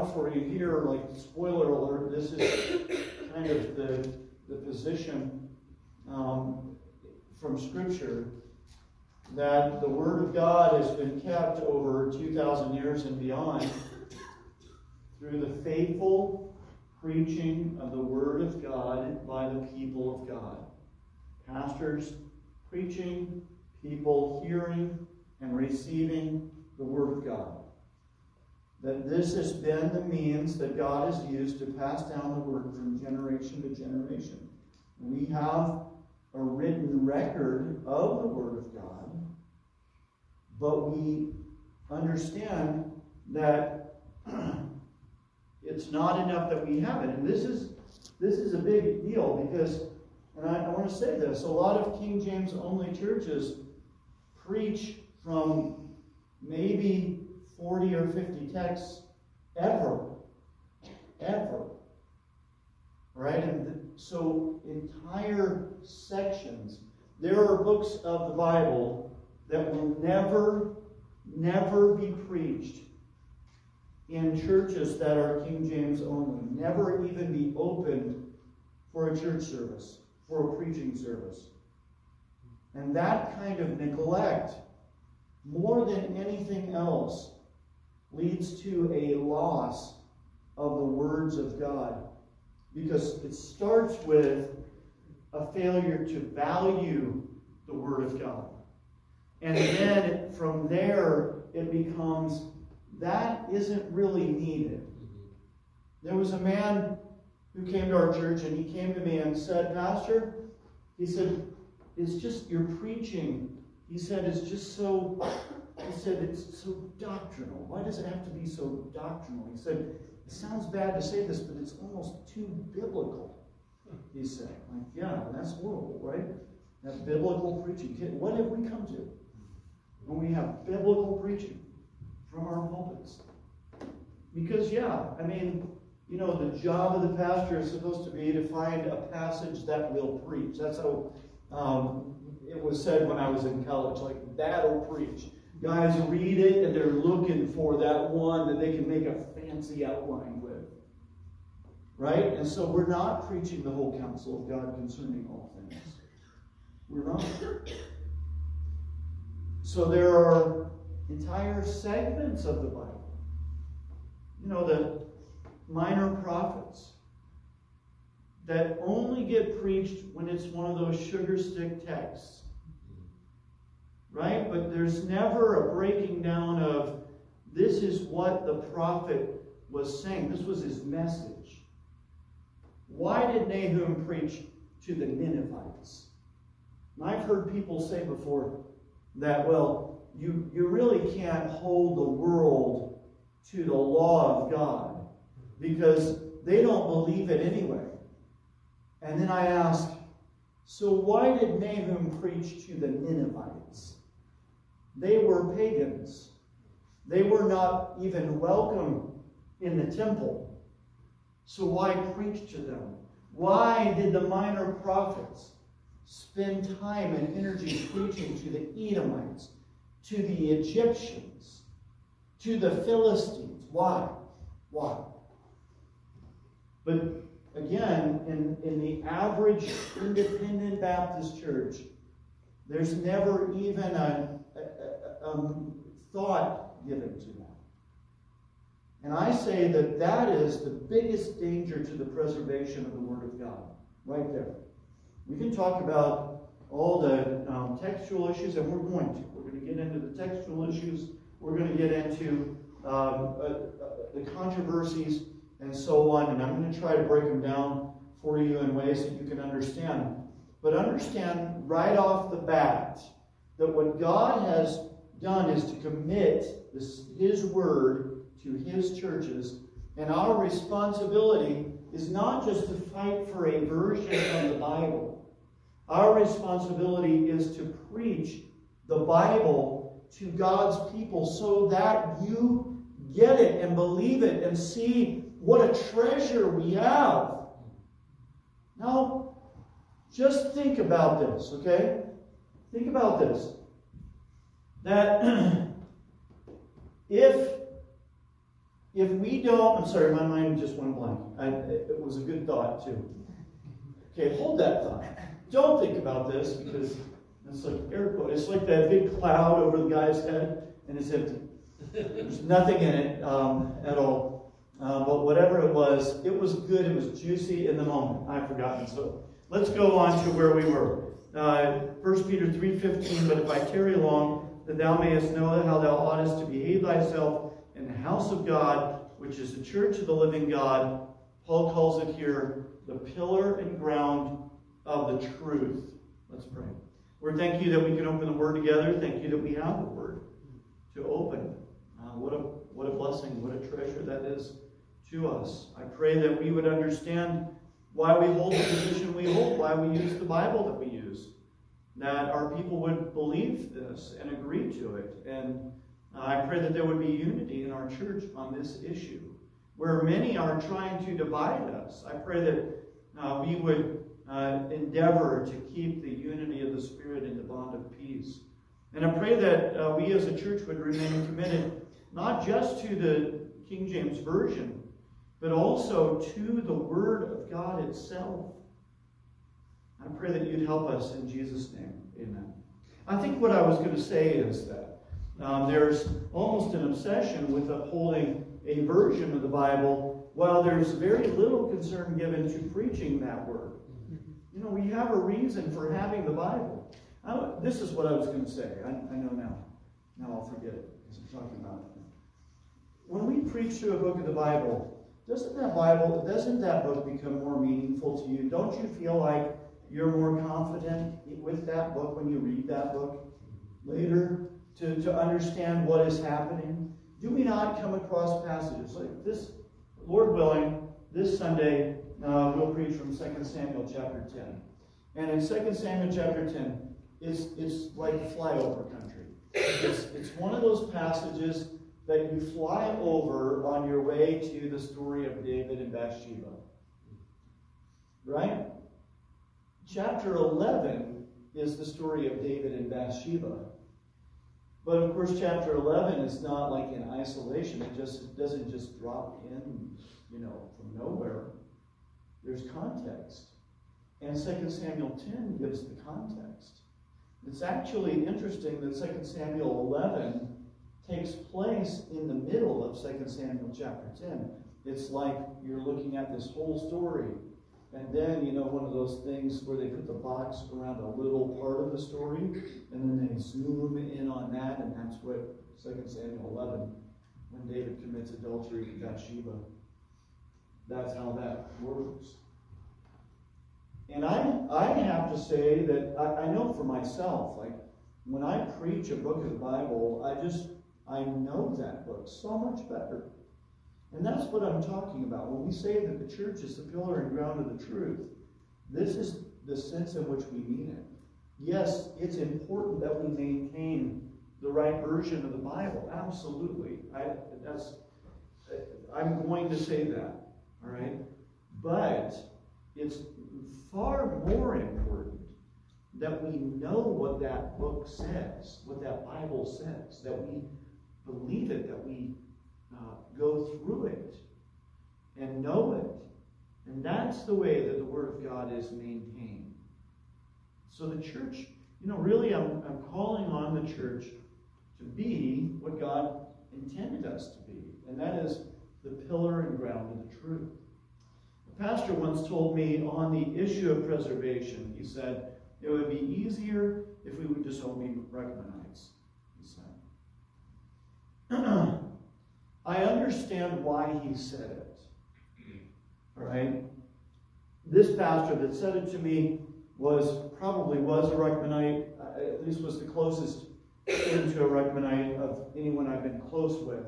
out for you here, like spoiler alert, this is kind of the, the position um, from Scripture that the Word of God has been kept over 2,000 years and beyond through the faithful preaching of the Word of God by the people of God. Pastors preaching, people hearing and receiving the Word of God. That this has been the means that God has used to pass down the Word from generation to generation. We have a written record of the Word of God, but we understand that it's not enough that we have it. And this is this is a big deal because, and I, I want to say this, a lot of King James only churches preach from maybe 40 or 50 texts ever. Ever. Right? And so entire sections. There are books of the Bible that will never, never be preached in churches that are King James only. Never even be opened for a church service, for a preaching service. And that kind of neglect, more than anything else, leads to a loss of the words of God. Because it starts with a failure to value the Word of God. And then from there, it becomes that isn't really needed. There was a man who came to our church and he came to me and said, Pastor, he said, it's just your preaching. He said, it's just so, he said, it's so doctrinal. Why does it have to be so doctrinal? He said, it sounds bad to say this, but it's almost too biblical. He said, like, yeah, that's horrible, right? That biblical preaching. What have we come to? When we have biblical preaching from our pulpits. Because, yeah, I mean, you know, the job of the pastor is supposed to be to find a passage that will preach. That's how um, it was said when I was in college, like, that'll preach. Guys read it and they're looking for that one that they can make a fancy outline with. Right? And so we're not preaching the whole counsel of God concerning all things. We're not. So there are entire segments of the Bible. You know, the minor prophets that only get preached when it's one of those sugar stick texts. Right? But there's never a breaking down of this is what the prophet was saying. This was his message. Why did Nahum preach to the Ninevites? And I've heard people say before that, well, you, you really can't hold the world to the law of God because they don't believe it anyway. And then I ask, so why did Nahum preach to the Ninevites? They were pagans. They were not even welcome in the temple. So why preach to them? Why did the minor prophets spend time and energy preaching to the Edomites, to the Egyptians, to the Philistines? Why? Why? But again, in, in the average independent Baptist church, there's never even a, a thought given to that. And I say that that is the biggest danger to the preservation of the Word of God, right there. We can talk about all the um, textual issues, and we're going to. We're going to get into the textual issues. We're going to get into um, uh, uh, the controversies and so on. And I'm going to try to break them down for you in ways that you can understand. But understand right off the bat that what God has done is to commit this, His Word to His churches. And our responsibility is not just to fight for a version of the Bible. Our responsibility is to preach the Bible to God's people so that you get it and believe it and see what a treasure we have. Now, just think about this, okay? Think about this. That if if we don't, I'm sorry, my mind just went blank. I, it was a good thought, too. Okay, hold that thought. Don't think about this because it's like air quote. It's like that big cloud over the guy's head and it's empty. There's nothing in it um, at all. Uh, but whatever it was, it was good. It was juicy in the moment. I've forgotten. So let's go on to where we were. Uh, 1 Peter 3.15, But if I tarry long, that thou mayest know how thou oughtest to behave thyself in the house of God, which is the church of the living God. Paul calls it here the pillar and ground of the truth. Let's pray. Lord, thank you that we can open the Word together. Thank you that we have the Word to open. Uh, what, a, what a blessing, what a treasure that is to us. I pray that we would understand why we hold the position we hold, why we use the Bible that we use, that our people would believe this and agree to it. And I pray that there would be unity in our church on this issue. Where many are trying to divide us, I pray that uh, we would uh, endeavor to keep the unity of the Spirit in the bond of peace. And I pray that uh, we as a church would remain committed not just to the King James Version, but also to the Word of God itself. I pray that you'd help us in Jesus' name. Amen. I think what I was going to say is that um, there's almost an obsession with upholding a version of the Bible while there's very little concern given to preaching that word. You know, we have a reason for having the Bible. I, this is what I was going to say. I, I know now. Now I'll forget it because I'm talking about it. When we preach through a book of the Bible, doesn't that Bible, doesn't that book become more meaningful to you? Don't you feel like you're more confident with that book when you read that book later to, to understand what is happening? Do we not come across passages like this, Lord willing, this Sunday uh, we'll preach from 2 Samuel chapter 10. And in 2 Samuel chapter 10, it's, it's like flyover country. It's, it's one of those passages that you fly over on your way to the story of David and Bathsheba. Right? Chapter 11 is the story of David and Bathsheba. But of course, chapter 11 is not like in isolation. It just it doesn't just drop in, you know, from nowhere. There's context. And 2 Samuel 10 gives the context. It's actually interesting that 2 Samuel 11 takes place in the middle of 2 Samuel chapter 10. It's like you're looking at this whole story. And then, you know, one of those things where they put the box around a little part of the story, and then they zoom in on that, and that's what 2 Samuel 11, when David commits adultery with Bathsheba. That's how that works. And I, I have to say that I, I know for myself, like when I preach a book of the Bible, I just I know that book so much better. And that's what I'm talking about. When we say that the church is the pillar and ground of the truth, this is the sense in which we mean it. Yes, it's important that we maintain the right version of the Bible. Absolutely. I, that's, I'm going to say that. All right? But it's far more important that we know what that book says, what that Bible says, that we believe it, that we uh, go through it and know it. And that's the way that the Word of God is maintained. So the church, you know, really, I'm, I'm calling on the church to be what God intended us to be, and that is the pillar and ground of the truth. A pastor once told me on the issue of preservation, he said, it would be easier if we would just only recognize, he said. I understand why he said it. All right? This pastor that said it to me was probably was a Ruckmanite, uh, at least was the closest to a Ruckmanite of anyone I've been close with.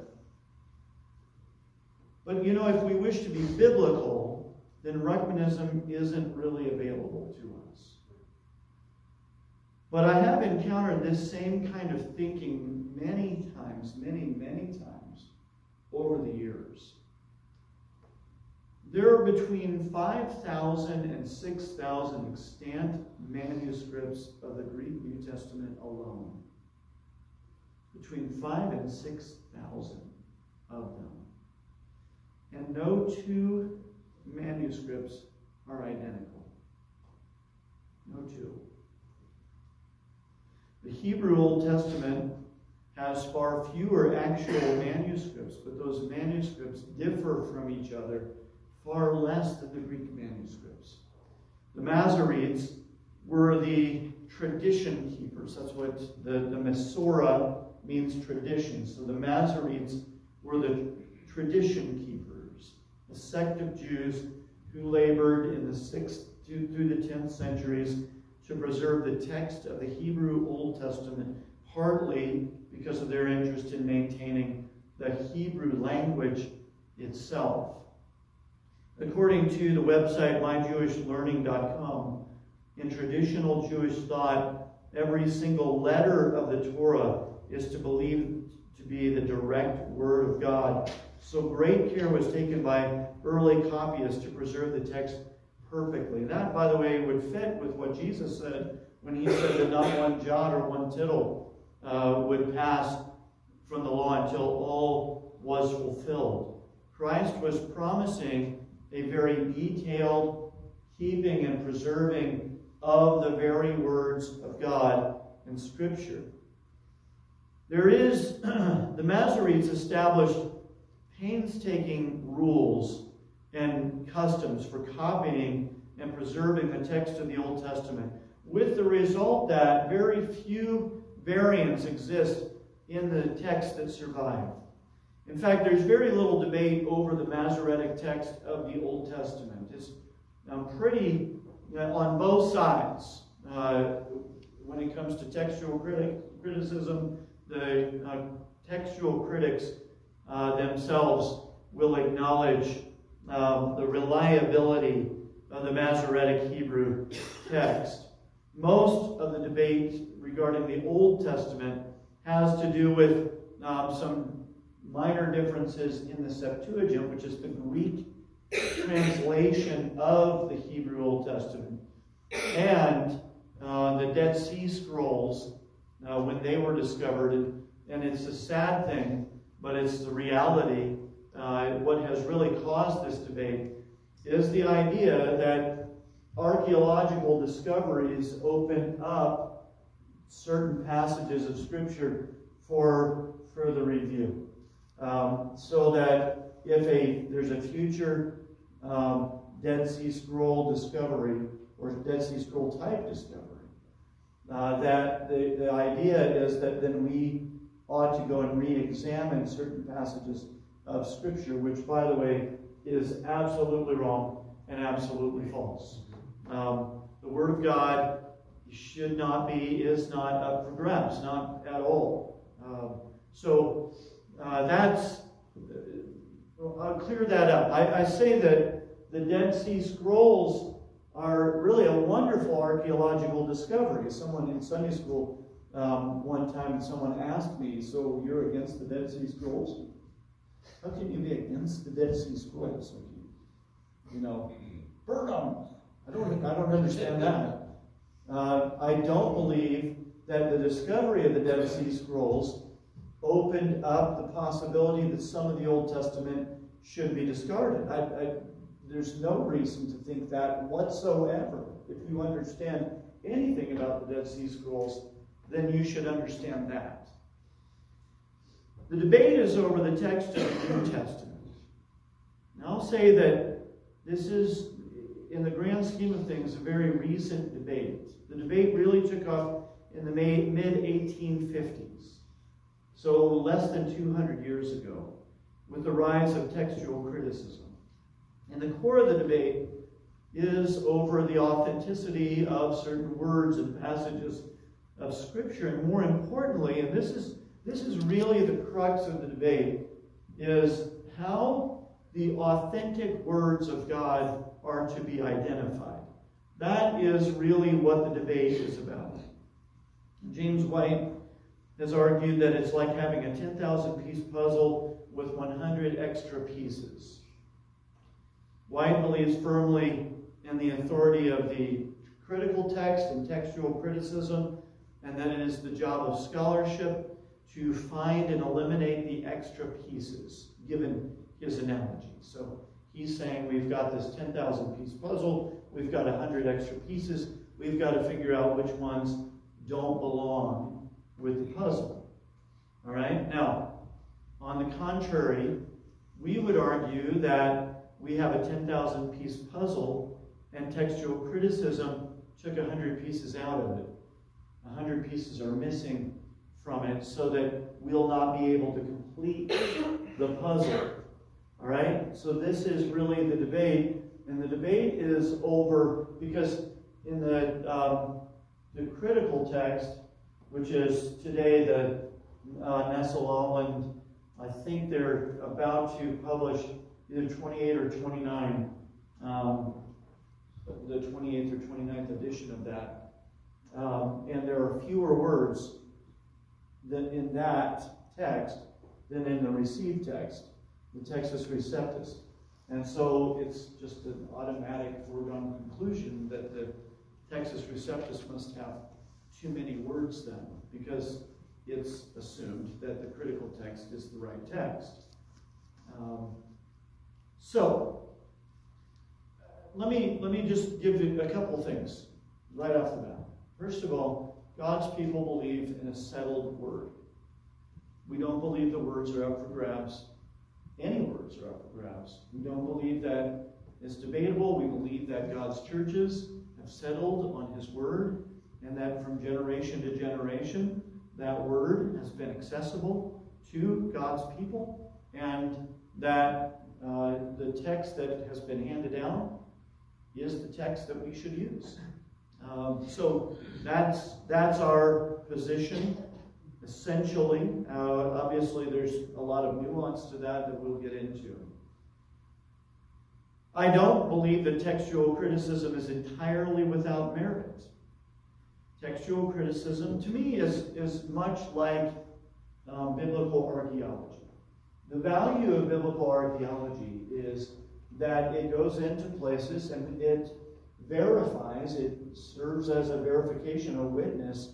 But you know, if we wish to be biblical, then Ruckmanism isn't really available to us. But I have encountered this same kind of thinking many times, many, many times over the years. There are between 5,000 and 6,000 extant manuscripts of the Greek New Testament alone. Between 5 and 6,000 of them. and no two manuscripts are identical. No two. The Hebrew Old Testament has far fewer actual manuscripts, but those manuscripts differ from each other far less than the Greek manuscripts. The Masoretes were the tradition keepers. That's what the, the Masorah means tradition. So the Masoretes were the tradition keepers, a sect of Jews who labored in the 6th through the 10th centuries to preserve the text of the Hebrew Old Testament, partly because of their interest in maintaining the Hebrew language itself. According to the website myjewishlearning.com, in traditional Jewish thought, every single letter of the Torah is to believe to be the direct word of God. So great care was taken by early copyists to preserve the text perfectly. That, by the way, would fit with what Jesus said when he said that not one jot or one tittle uh, would pass from the law until all was fulfilled. Christ was promising a very detailed keeping and preserving of the very words of God in Scripture. There is, the Masoretes established painstaking rules and customs for copying and preserving the text of the Old Testament, with the result that very few variants exist in the text that survive. In fact, there's very little debate over the Masoretic text of the Old Testament. It's um, pretty uh, on both sides. Uh, when it comes to textual criticism, the uh, textual critics uh, themselves will acknowledge um, the reliability of the Masoretic Hebrew text. Most of the debate regarding the Old Testament has to do with um, some minor differences in the Septuagint, which is the Greek translation of the Hebrew Old Testament, and uh, the Dead Sea Scrolls uh, when they were discovered. And it's a sad thing, but it's the reality. Uh, what has really caused this debate is the idea that archaeological discoveries open up certain passages of Scripture for further review. Um, so that if a there's a future um, Dead Sea Scroll discovery or Dead Sea Scroll type discovery, uh, that the, the idea is that then we ought to go and re-examine certain passages of Scripture, which, by the way, is absolutely wrong and absolutely false. Um, the Word of God should not be, is not up for grabs, not at all. Um, so uh, that's, I'll clear that up. I, I say that the Dead Sea Scrolls are really a wonderful archaeological discovery. Someone in Sunday school um, one time, someone asked me, "So you're against the Dead Sea Scrolls? How can you be against the Dead Sea Scrolls? You, you know, burn them. I don't, I don't understand that. Uh, I don't believe that the discovery of the Dead Sea Scrolls opened up the possibility that some of the Old Testament should be discarded. I, I, there's no reason to think that whatsoever. If you understand anything about the Dead Sea Scrolls, then you should understand that. The debate is over the text of the New Testament. Now, I'll say that this is, in the grand scheme of things, a very recent debate. The debate really took off in the mid 1850s, so less than 200 years ago, with the rise of textual criticism. And the core of the debate is over the authenticity of certain words and passages of Scripture. And more importantly, and this is, this is really the crux of the debate, is how the authentic words of God are to be identified. That is really what the debate is about. James White has argued that it's like having a 10,000 piece puzzle with 100 extra pieces. White believes firmly in the authority of the critical text and textual criticism, and that it is the job of scholarship to find and eliminate the extra pieces given his analogy. So he's saying we've got this 10,000 piece puzzle, we've got 100 extra pieces, we've got to figure out which ones don't belong with the puzzle. All right? Now, on the contrary, we would argue that we have a 10,000 piece puzzle and textual criticism took 100 pieces out of it. 100 pieces are missing from it so that we'll not be able to complete the puzzle. All right? So this is really the debate. And the debate is over because in the, um, the critical text, which is today the uh, Nestle-Aland, I think they're about to publish either 28 or 29, um, the 28th or 29th edition of that. Um, and there are fewer words than in that text than in the received text, the Textus Receptus. And so it's just an automatic foregone conclusion that the Textus Receptus must have too many words then, because it's assumed that the critical text is the right text. Um, so, let me, let me just give you a couple things right off the bat. First of all, God's people believe in a settled word. We don't believe the words are up for grabs. Any words for grabs. We don't believe that it's debatable. We believe that God's churches have settled on His word and that from generation to generation, that word has been accessible to God's people and that uh, the text that has been handed down is the text that we should use. Um, so that's that's our position. Essentially, uh, obviously, there's a lot of nuance to that that we'll get into. I don't believe that textual criticism is entirely without merit. Textual criticism, to me, is, is much like um, biblical archaeology. The value of biblical archaeology is that it goes into places and it verifies, it serves as a verification, a witness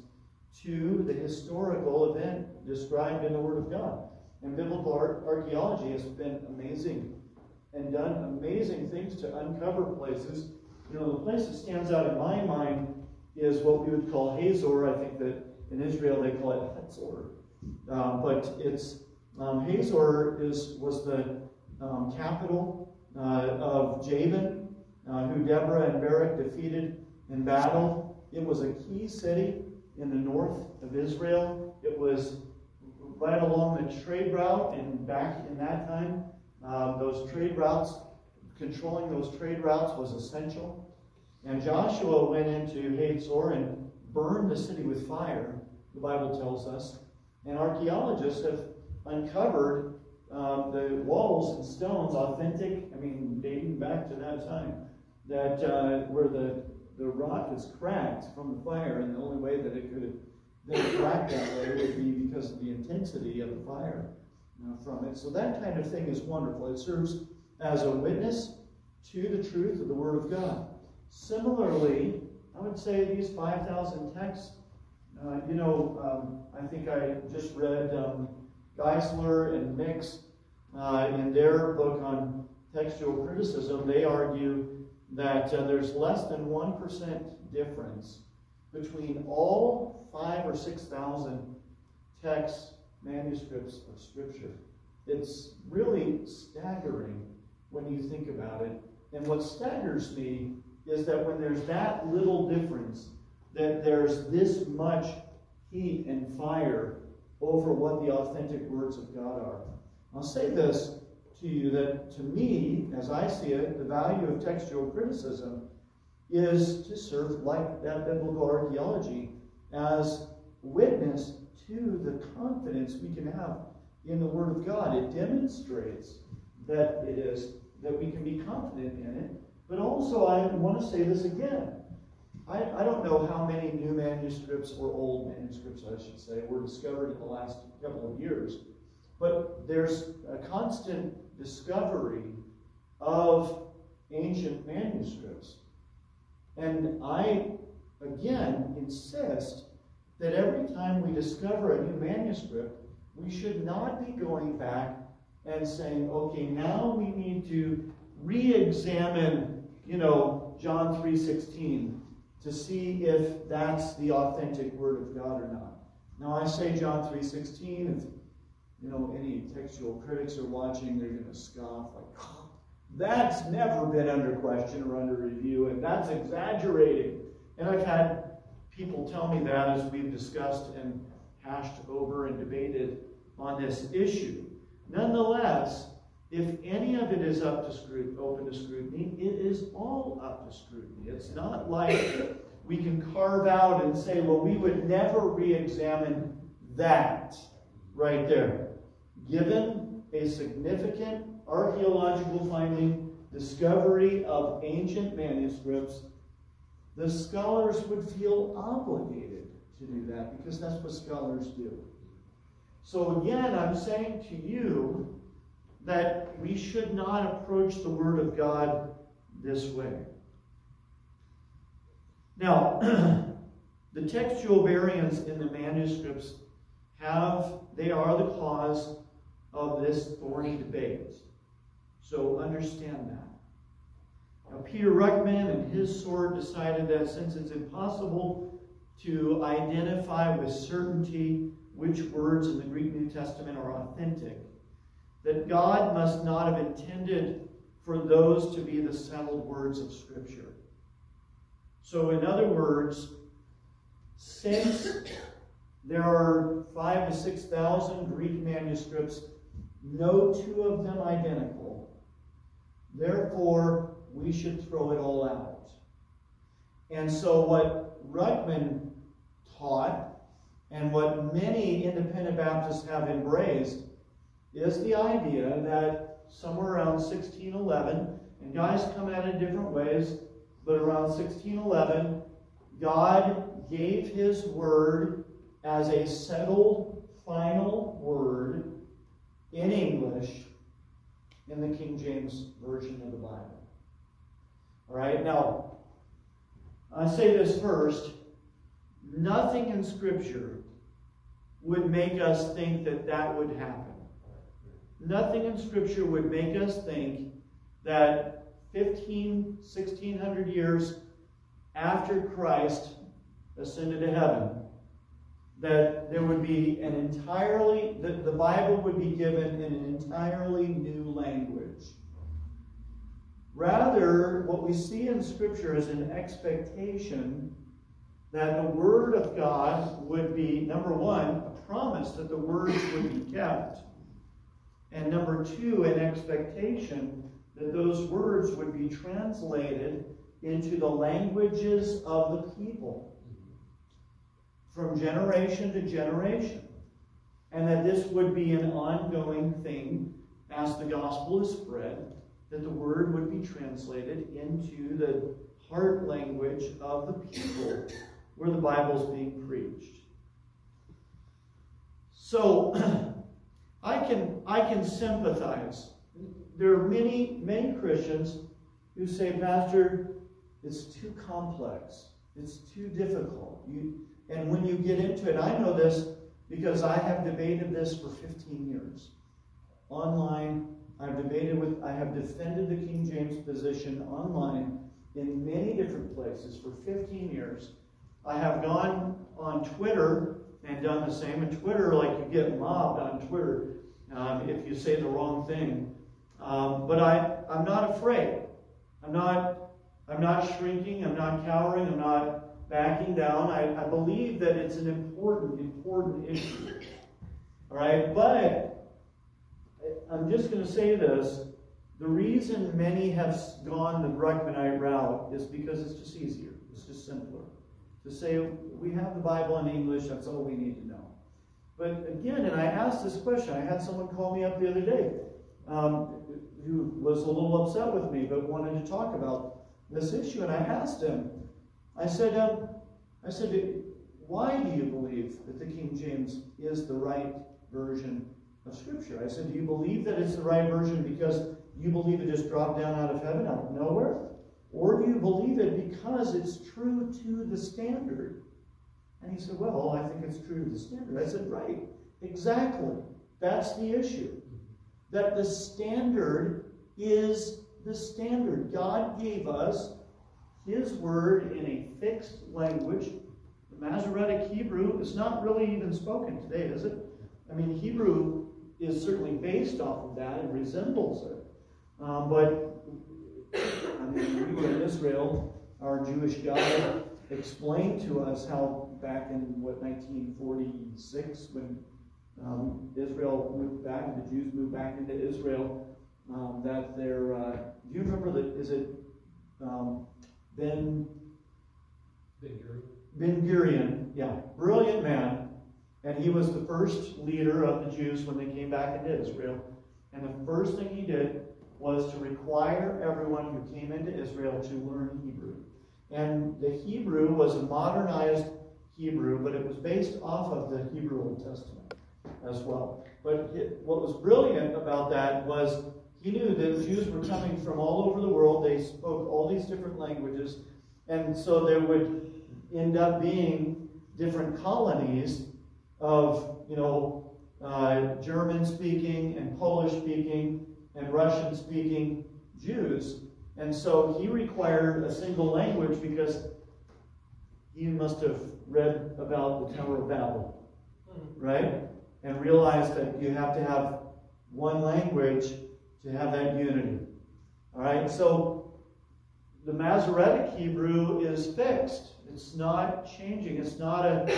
to the historical event described in the Word of God. And biblical archaeology has been amazing and done amazing things to uncover places. You know, the place that stands out in my mind is what we would call Hazor. I think that in Israel they call it Hazor. Um, but it's um, Hazor is was the um, capital uh, of Jabin, uh, who Deborah and Barak defeated in battle. It was a key city in the north of Israel. It was right along the trade route, and back in that time, um, those trade routes, controlling those trade routes was essential. And Joshua went into Hazor and burned the city with fire, the Bible tells us. And archaeologists have uncovered um, the walls and stones, authentic, I mean, dating back to that time, that uh, the, the rock is cracked from the fire, and the only way that it could have been cracked that way would be because of the intensity of the fire uh, from it. So that kind of thing is wonderful. It serves as a witness to the truth of the Word of God. Similarly, I would say these 5,000 texts, uh, you know, um, I think I just read um, Geisler and Nix uh, in their book on textual criticism, they argue that uh, there's less than 1% difference between all five or 6,000 texts, manuscripts of Scripture. It's really staggering when you think about it. And what staggers me is that when there's that little difference, that there's this much heat and fire over what the authentic words of God are. I'll say this to you that to me, as I see it, the value of textual criticism is to serve like that biblical archaeology as witness to the confidence we can have in the Word of God. It demonstrates that it is that we can be confident in it. But also, I want to say this again. I, I don't know how many new manuscripts or old manuscripts, I should say, were discovered in the last couple of years. But there's a constant discovery of ancient manuscripts. And I, again, insist that every time we discover a new manuscript, we should not be going back and saying, okay, now we need to re-examine, you know, John 3.16 to see if that's the authentic word of God or not. Now I say John 3.16, if you know any textual critics are watching, they're going to scoff like, oh, that's never been under question or under review, and that's exaggerating. And I've had people tell me that as we've discussed and hashed over and debated on this issue. Nonetheless, if any of it is up to scrutiny, open to scrutiny, it is all up to scrutiny. It's not like we can carve out and say, well, we would never re examine that right there. Given a significant archaeological finding, discovery of ancient manuscripts, the scholars would feel obligated to do that because that's what scholars do. So, again, I'm saying to you that we should not approach the Word of God this way. Now, the textual variants in the manuscripts have, they are the cause of this thorny debate. So understand that. Now, Peter Ruckman and his sword decided that since it's impossible to identify with certainty which words in the Greek New Testament are authentic, that God must not have intended for those to be the settled words of Scripture. So, in other words, since there are five to six thousand Greek manuscripts, no two of them identical. Therefore, we should throw it all out. And so, what Ruckman taught, and what many independent Baptists have embraced, is the idea that somewhere around 1611, and guys come at it different ways, but around 1611, God gave his word as a settled final word in English in the King James Version of the Bible. All right, now, I say this first. Nothing in Scripture would make us think that that would happen. Nothing in Scripture would make us think that 15, 1600 years after Christ ascended to heaven, that there would be an entirely, that the Bible would be given in an entirely new language. Rather, what we see in Scripture is an expectation that the Word of God would be, number one, a promise that the words would be kept, and number two, an expectation that those words would be translated into the languages of the people from generation to generation. And that this would be an ongoing thing as the gospel is spread, that the word would be translated into the heart language of the people where the Bible is being preached. So I can I can sympathize there are many, many Christians who say, Pastor, it's too complex. It's too difficult. You, and when you get into it, I know this because I have debated this for 15 years. Online, I've debated with, I have defended the King James position online in many different places for 15 years. I have gone on Twitter and done the same. And Twitter, like you get mobbed on Twitter um, if you say the wrong thing. Um, but I, I'm not afraid. I'm not, I'm not shrinking. I'm not cowering. I'm not backing down. I, I believe that it's an important, important issue. All right? But I'm just going to say this. The reason many have gone the Ruckmanite route is because it's just easier. It's just simpler. To say, we have the Bible in English, that's all we need to know. But again, and I asked this question, I had someone call me up the other day um, who was a little upset with me but wanted to talk about this issue. And I asked him, I said, um, I said, why do you believe that the King James is the right version of Scripture? I said, do you believe that it's the right version because you believe it just dropped down out of heaven, out of nowhere? Or do you believe it because it's true to the standard? And he said, Well, I think it's true to the standard. I said, Right, exactly. That's the issue. that the standard is the standard. God gave us His word in a fixed language. The Masoretic Hebrew is not really even spoken today, is it? I mean, Hebrew is certainly based off of that and resembles it. Um, but I mean, we were in Israel. Our Jewish guide explained to us how back in what 1946, when um, Israel moved back, the Jews moved back into Israel, um, that their uh, do you remember that? Is it um, Ben Ben Gurion? Yeah, brilliant man, and he was the first leader of the Jews when they came back into Israel. And the first thing he did was to require everyone who came into Israel to learn Hebrew. And the Hebrew was a modernized Hebrew, but it was based off of the Hebrew Old Testament as well. But it, what was brilliant about that was he knew that Jews were coming from all over the world. They spoke all these different languages. And so there would end up being different colonies of, you know, uh, German speaking and Polish speaking and Russian speaking Jews. And so he required a single language because he must have read about the Tower of Babel, right? And realized that you have to have one language to have that unity. All right, so the Masoretic Hebrew is fixed. It's not changing. It's not a,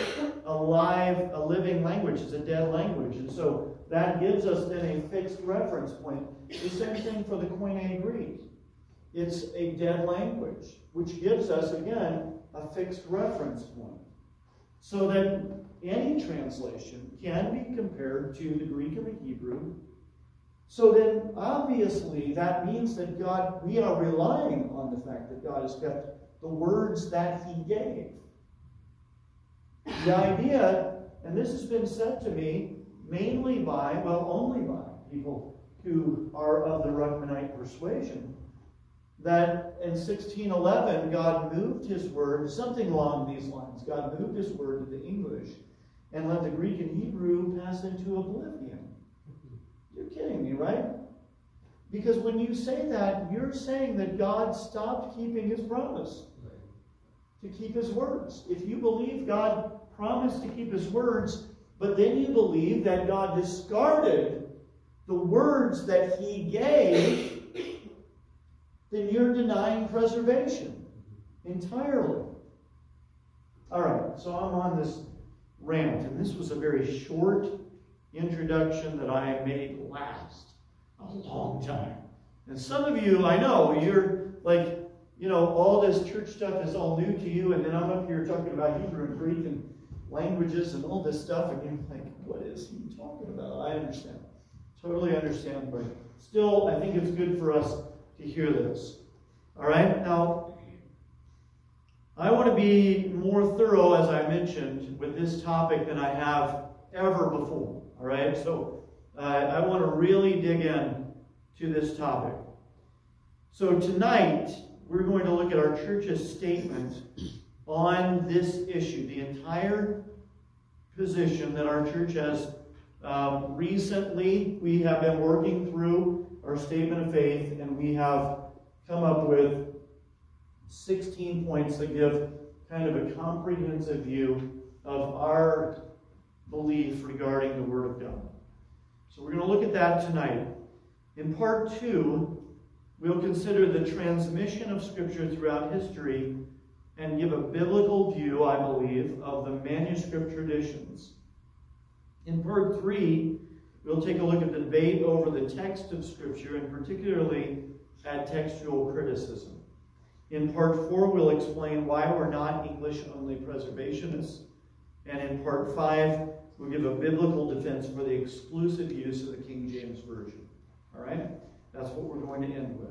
a live, a living language. It's a dead language. And so that gives us then a fixed reference point. The same thing for the Koine Greek. It's a dead language, which gives us, again, a fixed reference point. So that any translation can be compared to the Greek and the Hebrew so then, obviously, that means that God, we are relying on the fact that God has kept the words that He gave. The idea, and this has been said to me mainly by, well, only by people who are of the Ruckmanite persuasion, that in 1611 God moved His word, something along these lines. God moved His word to the English and let the Greek and Hebrew pass into oblivion. Kidding me, right? Because when you say that, you're saying that God stopped keeping his promise to keep his words. If you believe God promised to keep his words, but then you believe that God discarded the words that he gave, then you're denying preservation entirely. All right, so I'm on this rant, and this was a very short introduction that I made last a long time. And some of you, I know, you're like, you know, all this church stuff is all new to you, and then I'm up here talking about Hebrew and Greek and languages and all this stuff, and you're like, what is he talking about? I understand. Totally understand, but still, I think it's good for us to hear this. All right? Now, I want to be more thorough, as I mentioned, with this topic than I have ever before. All right? So uh, I want to really dig in to this topic. So tonight, we're going to look at our church's statement on this issue, the entire position that our church has um, recently, we have been working through our statement of faith, and we have come up with 16 points that give kind of a comprehensive view of our belief regarding the Word of God. So we're going to look at that tonight. In part two, we'll consider the transmission of Scripture throughout history and give a biblical view, I believe, of the manuscript traditions. In part three, we'll take a look at the debate over the text of Scripture and particularly at textual criticism. In part four, we'll explain why we're not English only preservationists. And in part five, we'll give a biblical defense for the exclusive use of the King James Version. All right? That's what we're going to end with.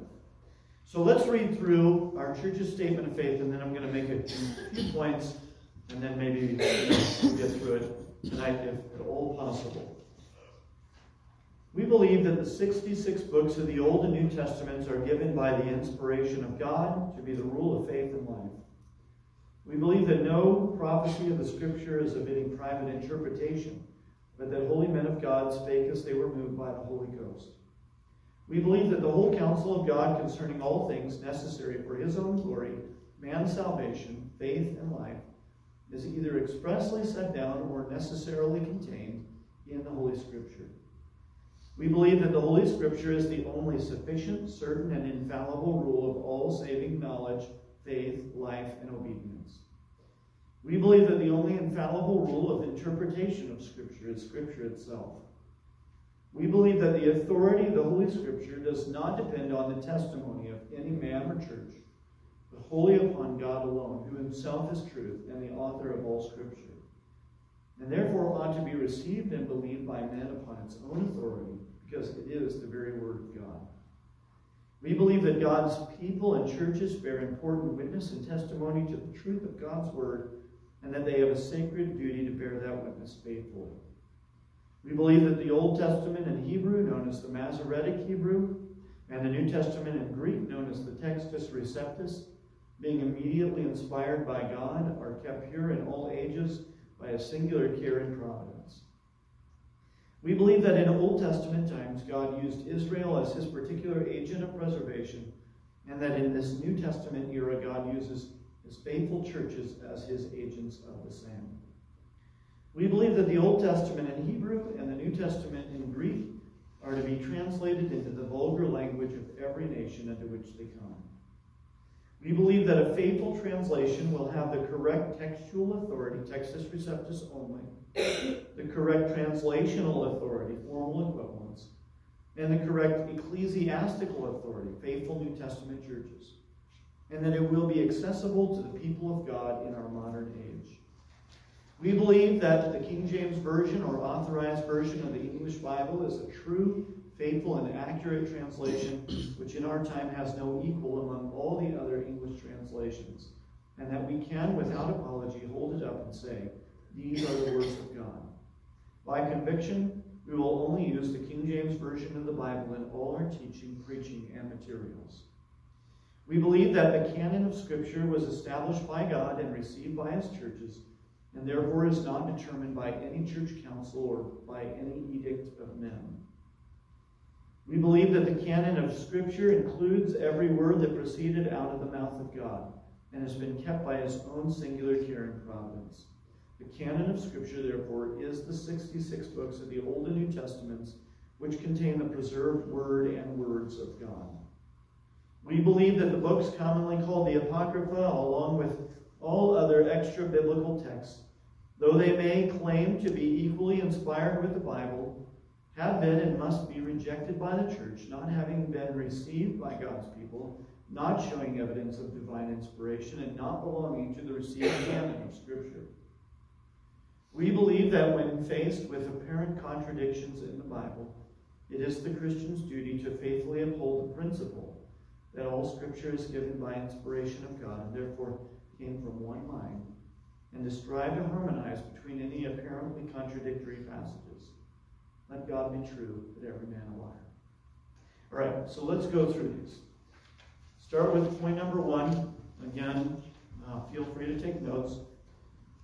So let's read through our church's statement of faith, and then I'm going to make a few points, and then maybe we'll get through it tonight if at all possible. We believe that the 66 books of the Old and New Testaments are given by the inspiration of God to be the rule of faith and life. We believe that no prophecy of the Scripture is of any private interpretation, but that holy men of God spake as they were moved by the Holy Ghost. We believe that the whole counsel of God concerning all things necessary for his own glory, man's salvation, faith, and life is either expressly set down or necessarily contained in the Holy Scripture. We believe that the Holy Scripture is the only sufficient, certain, and infallible rule of all faith, life, and obedience. We believe that the only infallible rule of interpretation of Scripture is Scripture itself. We believe that the authority of the Holy Scripture does not depend on the testimony of any man or church, but wholly upon God alone, who himself is truth and the author of all Scripture, and therefore ought to be received and believed by men upon its own authority, because it is the very Word of God. We believe that God's people and churches bear important witness and testimony to the truth of God's Word, and that they have a sacred duty to bear that witness faithfully. We believe that the Old Testament in Hebrew, known as the Masoretic Hebrew, and the New Testament in Greek, known as the Textus Receptus, being immediately inspired by God, are kept pure in all ages by a singular care and providence. We believe that in Old Testament times, God used Israel as his particular agent of preservation, and that in this New Testament era, God uses his faithful churches as his agents of the same. We believe that the Old Testament in Hebrew and the New Testament in Greek are to be translated into the vulgar language of every nation into which they come. We believe that a faithful translation will have the correct textual authority, Textus Receptus only, the correct translational authority, formal equivalence, and the correct ecclesiastical authority, faithful New Testament churches, and that it will be accessible to the people of God in our modern age. We believe that the King James Version or authorized version of the English Bible is a true, faithful, and accurate translation, which in our time has no equal among all the other English translations, and that we can, without apology, hold it up and say, These are the words of God. By conviction, we will only use the King James Version of the Bible in all our teaching, preaching, and materials. We believe that the canon of Scripture was established by God and received by His churches and therefore is not determined by any church council or by any edict of men. We believe that the canon of Scripture includes every word that proceeded out of the mouth of God and has been kept by his own singular care and providence. The canon of Scripture, therefore, is the 66 books of the Old and New Testaments, which contain the preserved word and words of God. We believe that the books commonly called the Apocrypha, along with all other extra biblical texts, though they may claim to be equally inspired with the Bible, have been and must be rejected by the church, not having been received by God's people, not showing evidence of divine inspiration, and not belonging to the received canon of Scripture. We believe that when faced with apparent contradictions in the Bible, it is the Christian's duty to faithfully uphold the principle that all Scripture is given by inspiration of God, and therefore came from one mind, and to strive to harmonize between any apparently contradictory passages. Let God be true, but every man a liar. All right, so let's go through these. Start with point number one. Again, uh, feel free to take notes.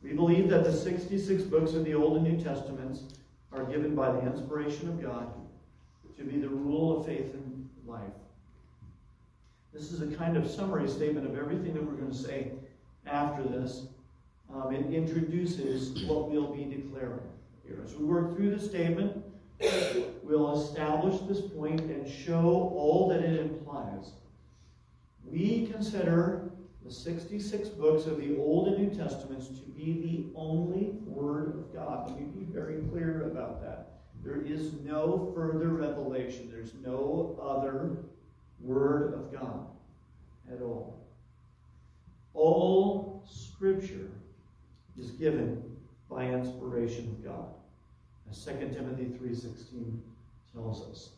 We believe that the 66 books of the Old and New Testaments are given by the inspiration of God to be the rule of faith and life. This is a kind of summary statement of everything that we're going to say after this. Um, it introduces what we'll be declaring here. As we work through the statement, we'll establish this point and show all that it implies. We consider the 66 books of the Old and New Testaments to be the only Word of God. Let me be very clear about that. There is no further revelation, there's no other Word of God at all. All Scripture is given by inspiration of God, as 2 Timothy 3.16 tells us.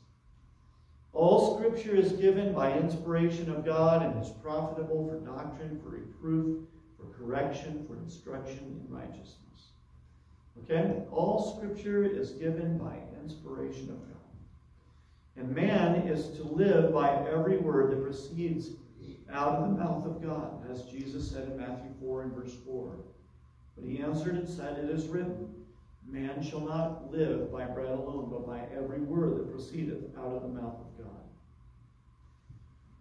All Scripture is given by inspiration of God and is profitable for doctrine, for reproof, for correction, for instruction in righteousness. Okay? All Scripture is given by inspiration of God. And man is to live by every word that proceeds out of the mouth of God, as Jesus said in Matthew 4 and verse 4. But he answered and said, It is written, Man shall not live by bread alone, but by every word that proceedeth out of the mouth of God.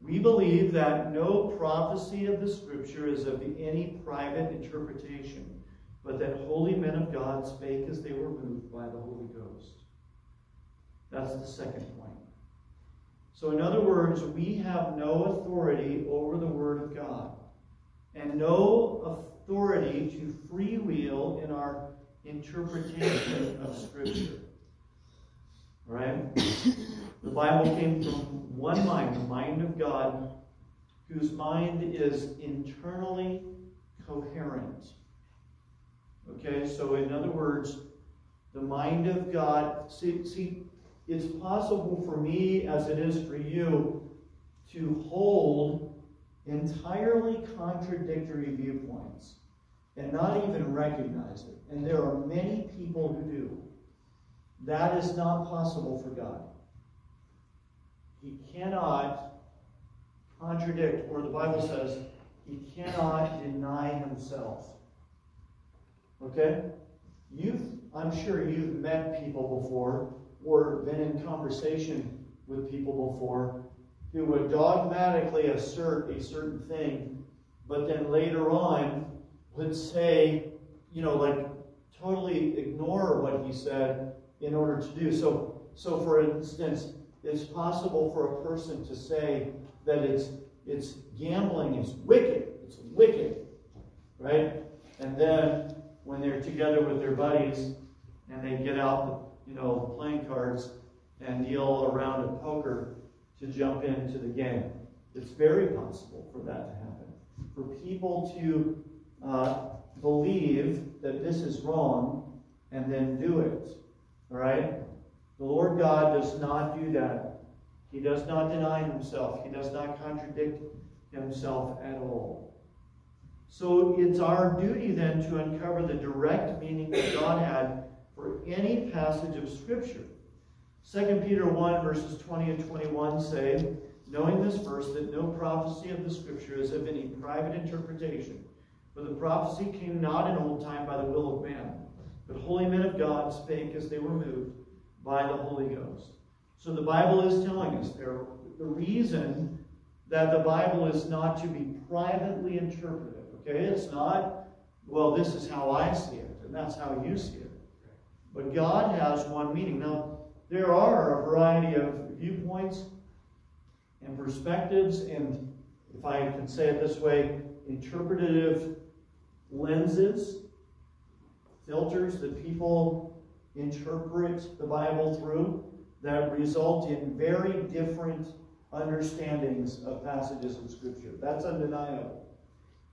We believe that no prophecy of the Scripture is of any private interpretation, but that holy men of God spake as they were moved by the Holy Ghost. That's the second point. So, in other words, we have no authority over the Word of God and no authority to freewheel in our interpretation of Scripture. Right? The Bible came from one mind, the mind of God, whose mind is internally coherent. Okay, so in other words, the mind of God. See, see, it's possible for me, as it is for you, to hold entirely contradictory viewpoints and not even recognize it. And there are many people who do. That is not possible for God. He cannot contradict, or the Bible says, he cannot deny himself. Okay? You've, I'm sure you've met people before or been in conversation with people before who would dogmatically assert a certain thing, but then later on would say, you know, like totally ignore what he said in order to do. So, so for instance, it's possible for a person to say that it's it's gambling is wicked. It's wicked, right? And then when they're together with their buddies and they get out, you know, playing cards and deal a round of poker to jump into the game. It's very possible for that to happen. For people to uh, believe that this is wrong and then do it. All right? The Lord God does not do that. He does not deny himself. He does not contradict himself at all. So it's our duty then to uncover the direct meaning that God had for any passage of Scripture. 2 Peter 1, verses 20 and 21 say, knowing this verse, that no prophecy of the Scripture is of any private interpretation. For the prophecy came not in old time by the will of man, but holy men of God spake as they were moved by the Holy Ghost. So the Bible is telling us there the reason that the Bible is not to be privately interpreted. Okay, it's not, well, this is how I see it, and that's how you see it. But God has one meaning. Now, there are a variety of viewpoints and perspectives, and if I can say it this way, interpretative lenses, filters that people interpret the Bible through that result in very different understandings of passages of Scripture. That's undeniable.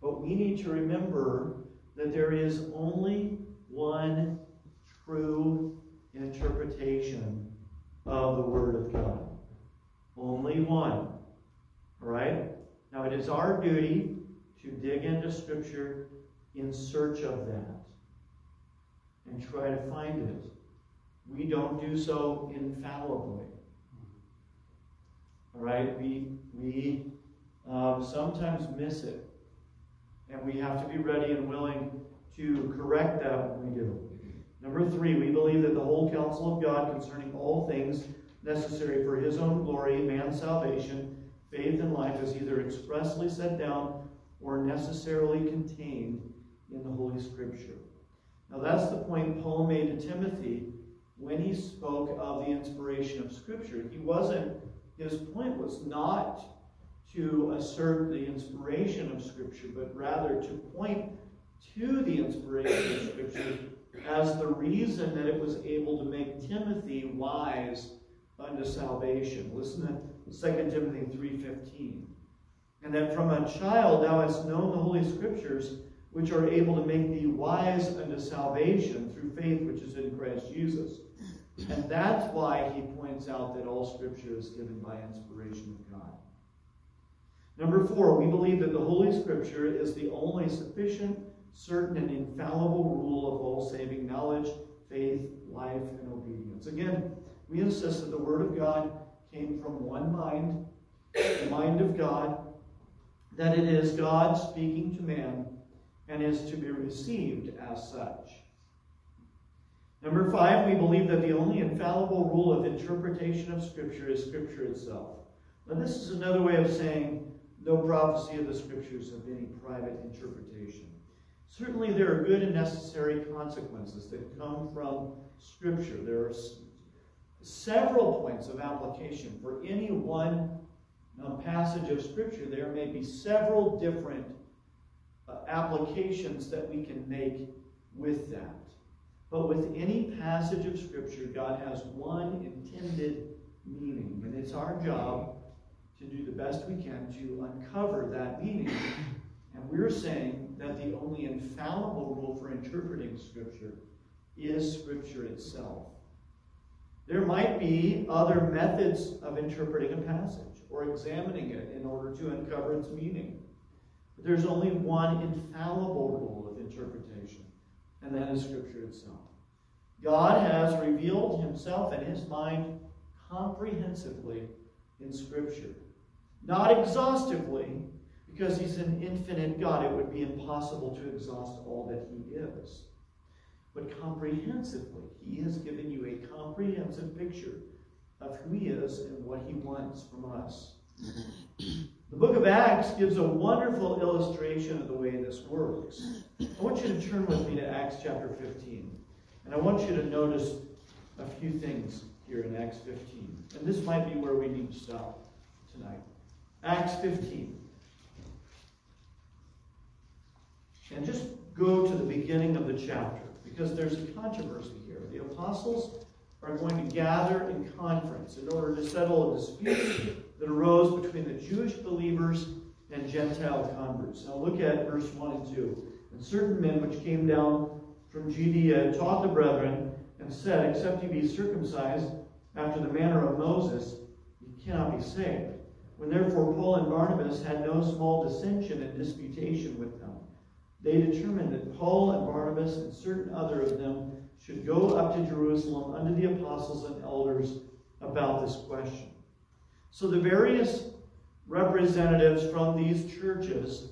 But we need to remember that there is only one true interpretation of the Word of God. Only one. All right? Now, it is our duty to dig into Scripture in search of that and try to find it. We don't do so infallibly. All right? We, we um, sometimes miss it. And we have to be ready and willing to correct that when we do. Number three, we believe that the whole counsel of God concerning all things necessary for his own glory, man's salvation, faith, and life is either expressly set down or necessarily contained in the Holy Scripture. Now, that's the point Paul made to Timothy when he spoke of the inspiration of Scripture. He wasn't, his point was not to assert the inspiration of Scripture, but rather to point to the inspiration of Scripture as the reason that it was able to make Timothy wise unto salvation. Listen to 2 Timothy 3.15. And that from a child thou hast known the Holy Scriptures, which are able to make thee wise unto salvation through faith which is in Christ Jesus. And that's why he points out that all Scripture is given by inspiration of God. Number four, we believe that the Holy Scripture is the only sufficient, certain, and infallible rule of all saving knowledge, faith, life, and obedience. Again, we insist that the Word of God came from one mind, the mind of God, that it is God speaking to man and is to be received as such. Number five, we believe that the only infallible rule of interpretation of Scripture is Scripture itself. Now, this is another way of saying no prophecy of the scriptures of any private interpretation. Certainly, there are good and necessary consequences that come from Scripture. There are several points of application. For any one um, passage of Scripture, there may be several different uh, applications that we can make with that. But with any passage of Scripture, God has one intended meaning, and it's our job to do the best we can to uncover that meaning. And we're saying that the only infallible rule for interpreting Scripture is Scripture itself. There might be other methods of interpreting a passage or examining it in order to uncover its meaning. There's only one infallible rule of interpretation, and that is Scripture itself. God has revealed himself and his mind comprehensively in Scripture. Not exhaustively, because he's an infinite God. It would be impossible to exhaust all that he is. But comprehensively, he has given you a comprehensive picture of who he is and what he wants from us. The book of Acts gives a wonderful illustration of the way this works. I want you to turn with me to Acts chapter 15. And I want you to notice a few things here in Acts 15. And this might be where we need to stop tonight. Acts 15. And just go to the beginning of the chapter because there's a controversy here. The apostles are going to gather in conference in order to settle a dispute that arose between the Jewish believers and Gentile converts. Now look at verse 1 and 2. And certain men which came down from Judea taught the brethren and said, Except you be circumcised after the manner of Moses, you cannot be saved. When therefore Paul and Barnabas had no small dissension and disputation with them, they determined that Paul and Barnabas and certain other of them should go up to Jerusalem under the apostles and elders about this question. So the various representatives from these churches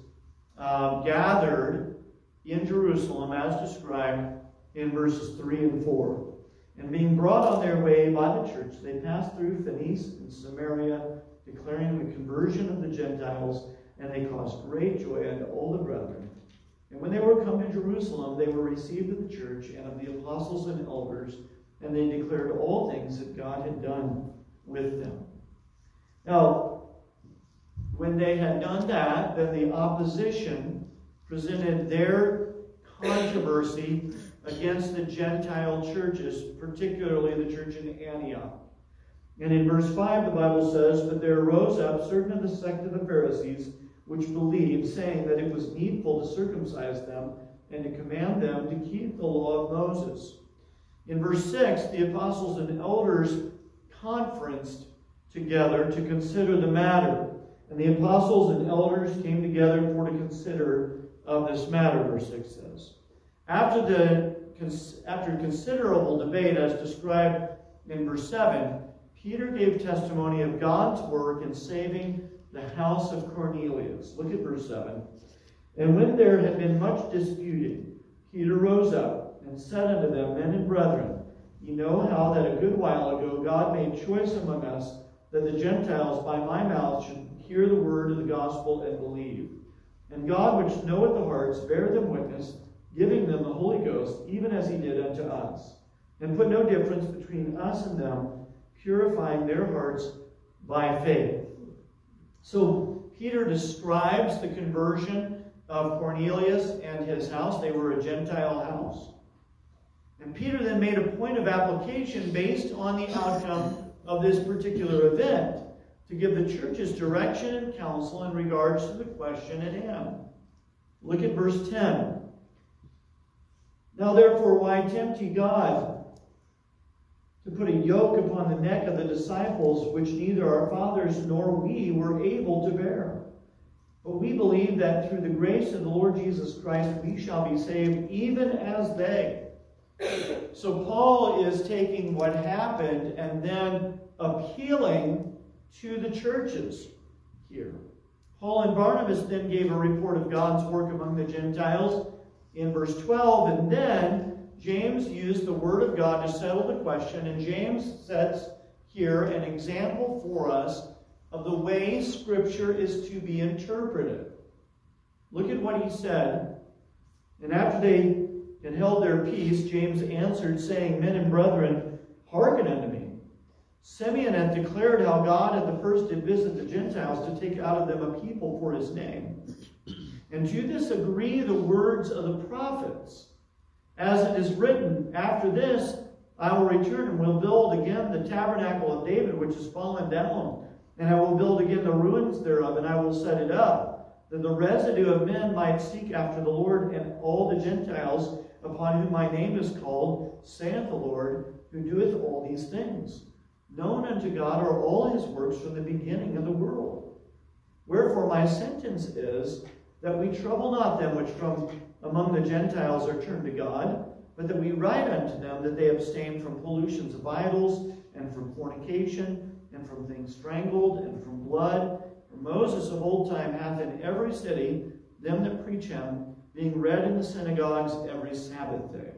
uh, gathered in Jerusalem as described in verses 3 and 4. And being brought on their way by the church, they passed through Phoenicia and Samaria, declaring the conversion of the Gentiles, and they caused great joy unto all the brethren. And when they were come to Jerusalem, they were received of the church and of the apostles and elders, and they declared all things that God had done with them. Now, when they had done that, then the opposition presented their controversy against the Gentile churches, particularly the church in Antioch. And in verse 5, the Bible says, But there arose up certain of the sect of the Pharisees, which believed, saying that it was needful to circumcise them and to command them to keep the law of Moses. In verse 6, the apostles and elders conferenced together to consider the matter. And the apostles and elders came together for to consider of this matter, verse 6 says. After, the, after considerable debate, as described in verse 7, Peter gave testimony of God's work in saving the house of Cornelius. Look at verse 7. And when there had been much disputing, Peter rose up and said unto them, Men and brethren, ye know how that a good while ago God made choice among us that the Gentiles by my mouth should hear the word of the gospel and believe. And God, which knoweth the hearts, bear them witness, giving them the Holy Ghost, even as he did unto us. And put no difference between us and them, purifying their hearts by faith. So Peter describes the conversion of Cornelius and his house. They were a Gentile house. And Peter then made a point of application based on the outcome of this particular event to give the churches direction and counsel in regards to the question at hand. Look at verse 10. Now, therefore, why tempt ye God to put a yoke upon the neck of the disciples, which neither our fathers nor we were able to bear? But we believe that through the grace of the Lord Jesus Christ, we shall be saved, even as they. So, Paul is taking what happened and then appealing to the churches here. Paul and Barnabas then gave a report of God's work among the Gentiles in verse 12, and then James used the Word of God to settle the question, and James sets here an example for us of the way Scripture is to be interpreted. Look at what he said. And after they had held their peace, James answered, saying, Men and brethren, hearken unto me. Simeon hath declared how God at the first did visit the Gentiles to take out of them a people for his name. And to this agree the words of the prophets. As it is written, After this I will return and will build again the tabernacle of David, which is fallen down. And I will build again the ruins thereof, and I will set it up, that the residue of men might seek after the Lord, and all the Gentiles upon whom my name is called, saith the Lord, who doeth all these things. Known unto God are all his works from the beginning of the world. Wherefore my sentence is that we trouble not them which from among the Gentiles are turned to God, but that we write unto them that they abstain from pollutions of idols, and from fornication, and from things strangled, and from blood. For Moses of old time hath in every city them that preach him, being read in the synagogues every Sabbath day.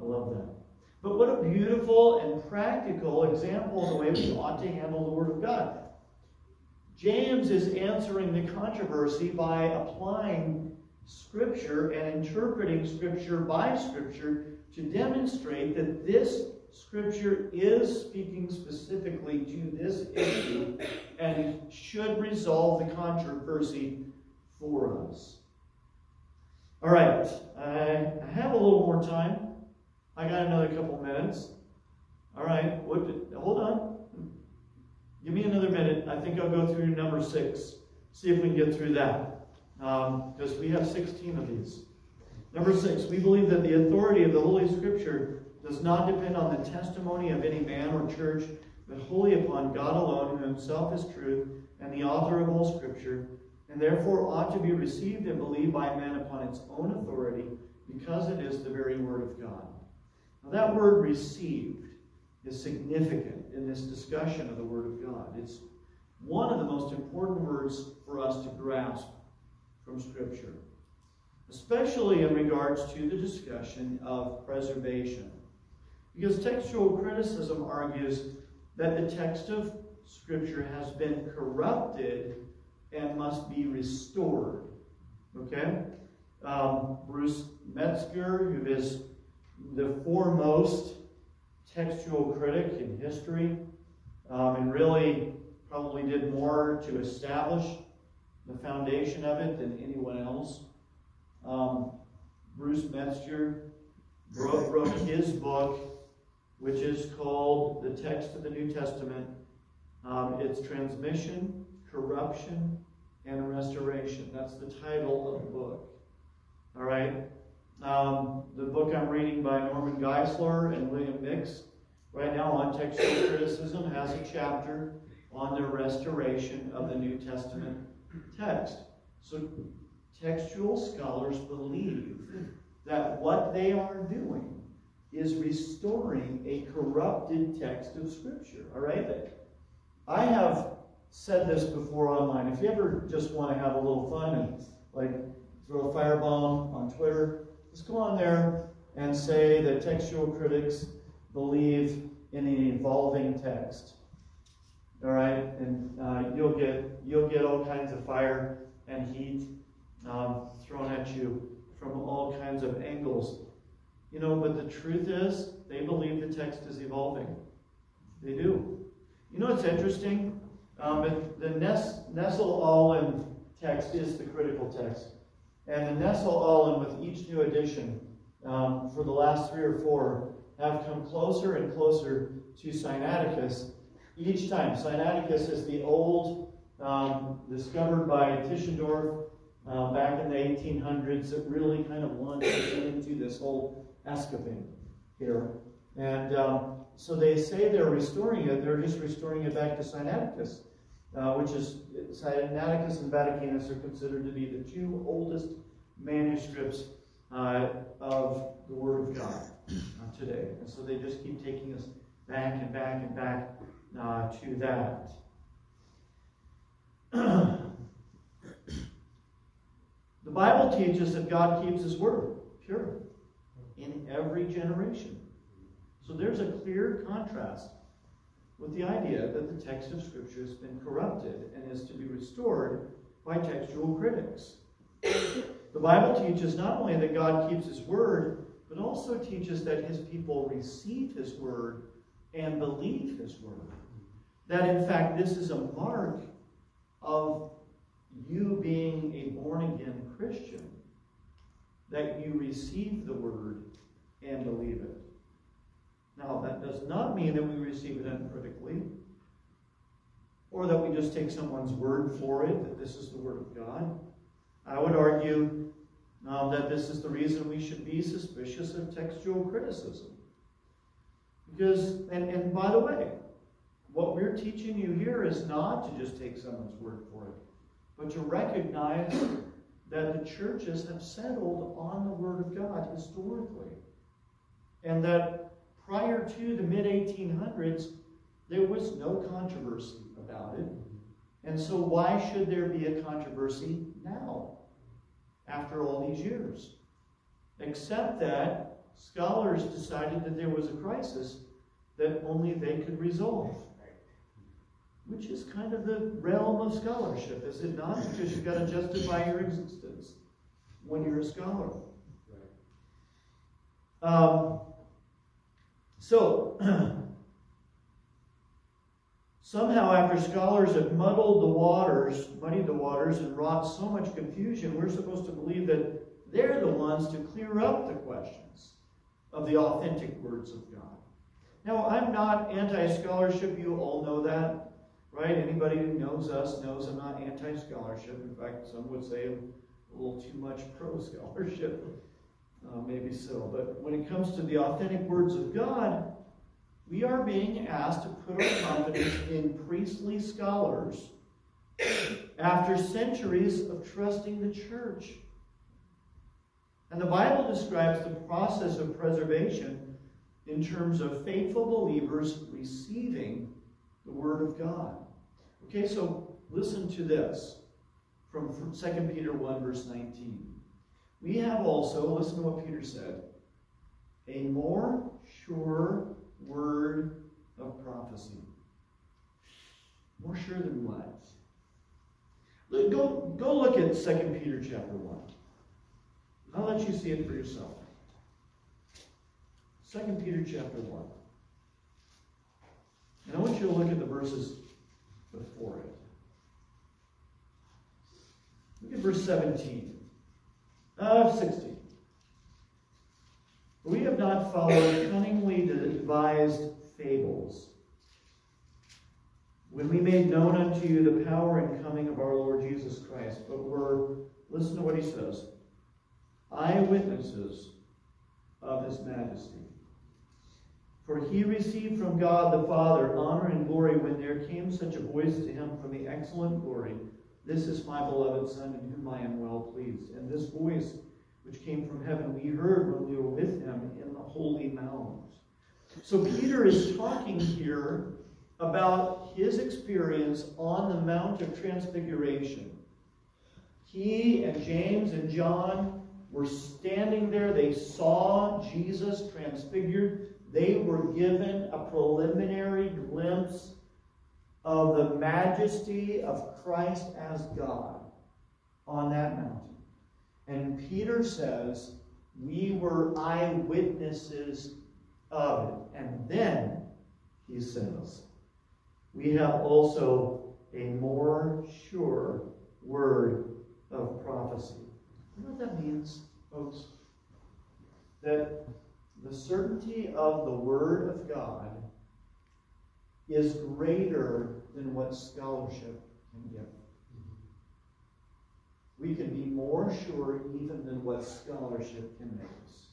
I love that. But what a beautiful and practical example of the way we ought to handle the Word of God. James is answering the controversy by applying Scripture and interpreting Scripture by Scripture to demonstrate that this Scripture is speaking specifically to this issue and should resolve the controversy for us. All right, I have a little more time. I got another couple minutes. All right, what, hold on. Give me another minute. I think I'll go through number six. See if we can get through that. Because um, we have 16 of these. Number six, we believe that the authority of the Holy Scripture does not depend on the testimony of any man or church, but wholly upon God alone, who himself is truth and the author of all Scripture, and therefore ought to be received and believed by men upon its own authority, because it is the very Word of God. Now, that word received is significant in this discussion of the Word of God. It's one of the most important words for us to grasp from Scripture, especially in regards to the discussion of preservation. Because textual criticism argues that the text of Scripture has been corrupted and must be restored. Okay? Um, Bruce Metzger, who is the foremost textual critic in history, um, and really probably did more to establish the foundation of it than anyone else. Um, Bruce Metzger wrote, wrote his book, which is called The Text of the New Testament. Um, it's Transmission, Corruption, and Restoration. That's the title of the book. All right? Um, the book I'm reading by Norman Geisler and William Nix, right now on textual criticism, has a chapter on the restoration of the New Testament text. So textual scholars believe that what they are doing is restoring a corrupted text of Scripture. All right? I have said this before online. If you ever just want to have a little fun and like throw a firebomb on Twitter, just go on there and say that textual critics believe in an evolving text. All right, and uh, you'll get you'll get all kinds of fire and heat um, thrown at you from all kinds of angles. You know, but the truth is, they believe the text is evolving. They do. You know what's interesting? Um, the Ness, Nestle-Aland text is the critical text. And the Nestle-Aland with each new edition um, for the last three or four have come closer and closer to Sinaiticus each time. Sinaiticus is the old, um, discovered by Tischendorf uh, back in the 1800s, that really kind of launches into this whole escaping here. And um, so they say they're restoring it, they're just restoring it back to Sinaiticus uh, which is Sinaiticus and Vaticanus are considered to be the two oldest manuscripts uh, of the Word of God uh, today. And so they just keep taking us back and back and back uh, to that. the Bible teaches that God keeps His Word pure in every generation. So there's a clear contrast with the idea that the text of Scripture has been corrupted and is to be restored by textual critics. The Bible teaches not only that God keeps His word, but also teaches that His people receive His word and believe His word. That in fact, this is a mark of you being a born again Christian, that you receive the word and believe it. Now, that does not mean that we receive it uncritically, or that we just take someone's word for it, that this is the word of God. I would argue um, that this is the reason we should be suspicious of textual criticism. Because, and, and by the way, what we're teaching you here is not to just take someone's word for it, but to recognize that the churches have settled on the Word of God historically. And that prior to the mid 1800s, there was no controversy about it. And so, why should there be a controversy now, after all these years? Except that scholars decided that there was a crisis that only they could resolve. Which is kind of the realm of scholarship, is it not? Because you've got to justify your existence when you're a scholar. Um, so, somehow, after scholars have muddled the waters, muddied the waters, and wrought so much confusion, we're supposed to believe that they're the ones to clear up the questions of the authentic words of God. Now, I'm not anti scholarship, you all know that. Right? Anybody who knows us knows I'm not anti scholarship. In fact, some would say a little too much pro scholarship. Uh, maybe so. But when it comes to the authentic words of God, we are being asked to put our confidence in priestly scholars after centuries of trusting the church. And the Bible describes the process of preservation in terms of faithful believers receiving the Word of God. Okay, so listen to this from 2 Peter 1, verse 19. We have also, listen to what Peter said, a more sure word of prophecy. More sure than what? Go, go look at 2 Peter chapter 1. I'll let you see it for yourself. 2 Peter chapter 1. And I want you to look at the verses before it. Look at verse 17. Uh, 16. We have not followed cunningly devised fables. When we made known unto you the power and coming of our Lord Jesus Christ, but were, listen to what he says, eyewitnesses of his majesty. For he received from God the Father honor and glory when there came such a voice to him from the excellent glory This is my beloved Son, in whom I am well pleased. And this voice, which came from heaven, we heard when we were with him in the holy mount. So Peter is talking here about his experience on the Mount of Transfiguration. He and James and John were standing there. They saw Jesus transfigured they were given a preliminary glimpse of the majesty of Christ as God on that mountain. And Peter says, We were eyewitnesses of it. And then he says, We have also a more sure word of prophecy. You know what that means, folks? That the certainty of the Word of God is greater than what scholarship can give. We can be more sure even than what scholarship can make us.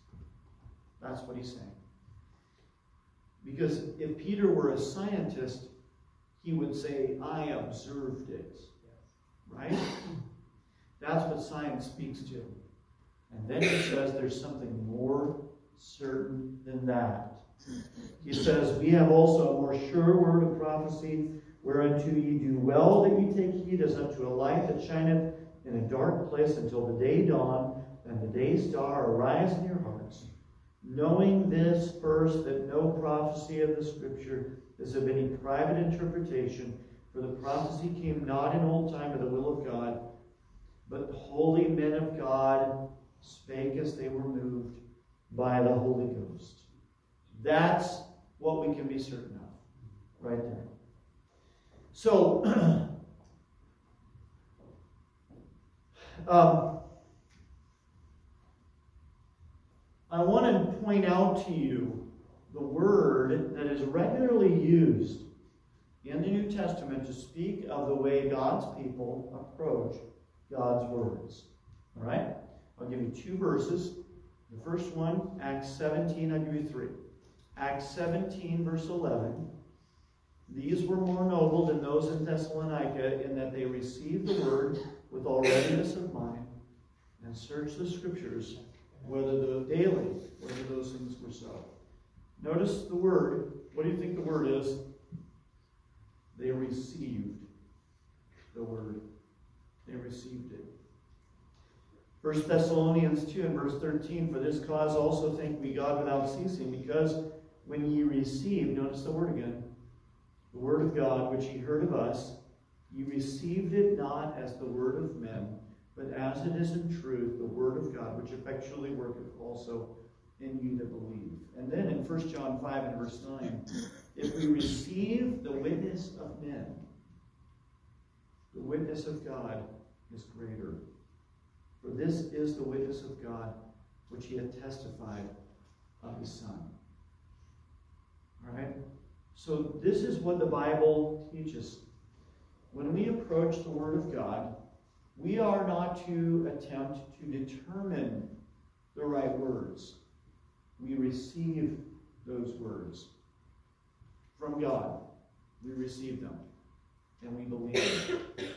That's what he's saying. Because if Peter were a scientist, he would say, I observed it. Right? That's what science speaks to. And then he says there's something more certain than that. He says, We have also a more sure word of prophecy, whereunto ye do well that ye take heed as unto a light that shineth in a dark place until the day dawn and the day star arise in your hearts, knowing this first, that no prophecy of the Scripture is of any private interpretation, for the prophecy came not in old time of the will of God, but holy men of God spake as they were moved by the Holy Ghost. That's what we can be certain of, right there. So, um, I want to point out to you the word that is regularly used in the New Testament to speak of the way God's people approach God's words. All right? I'll give you two verses. The first one, Acts 17, I'll give you three. Acts 17, verse 11. These were more noble than those in Thessalonica in that they received the word with all readiness of mind and searched the scriptures whether the daily, whether those things were so. Notice the word. What do you think the word is? They received the word. They received it. 1 Thessalonians 2 and verse 13, For this cause also thank we God without ceasing, because when ye received, notice the word again, the word of God which ye heard of us, ye received it not as the word of men, but as it is in truth the word of God, which effectually worketh also in you that believe. And then in 1 John 5 and verse 9, if we receive the witness of men, the witness of God is greater. For this is the witness of God, which he had testified of his Son. Right? So, this is what the Bible teaches. When we approach the Word of God, we are not to attempt to determine the right words. We receive those words from God. We receive them and we believe them.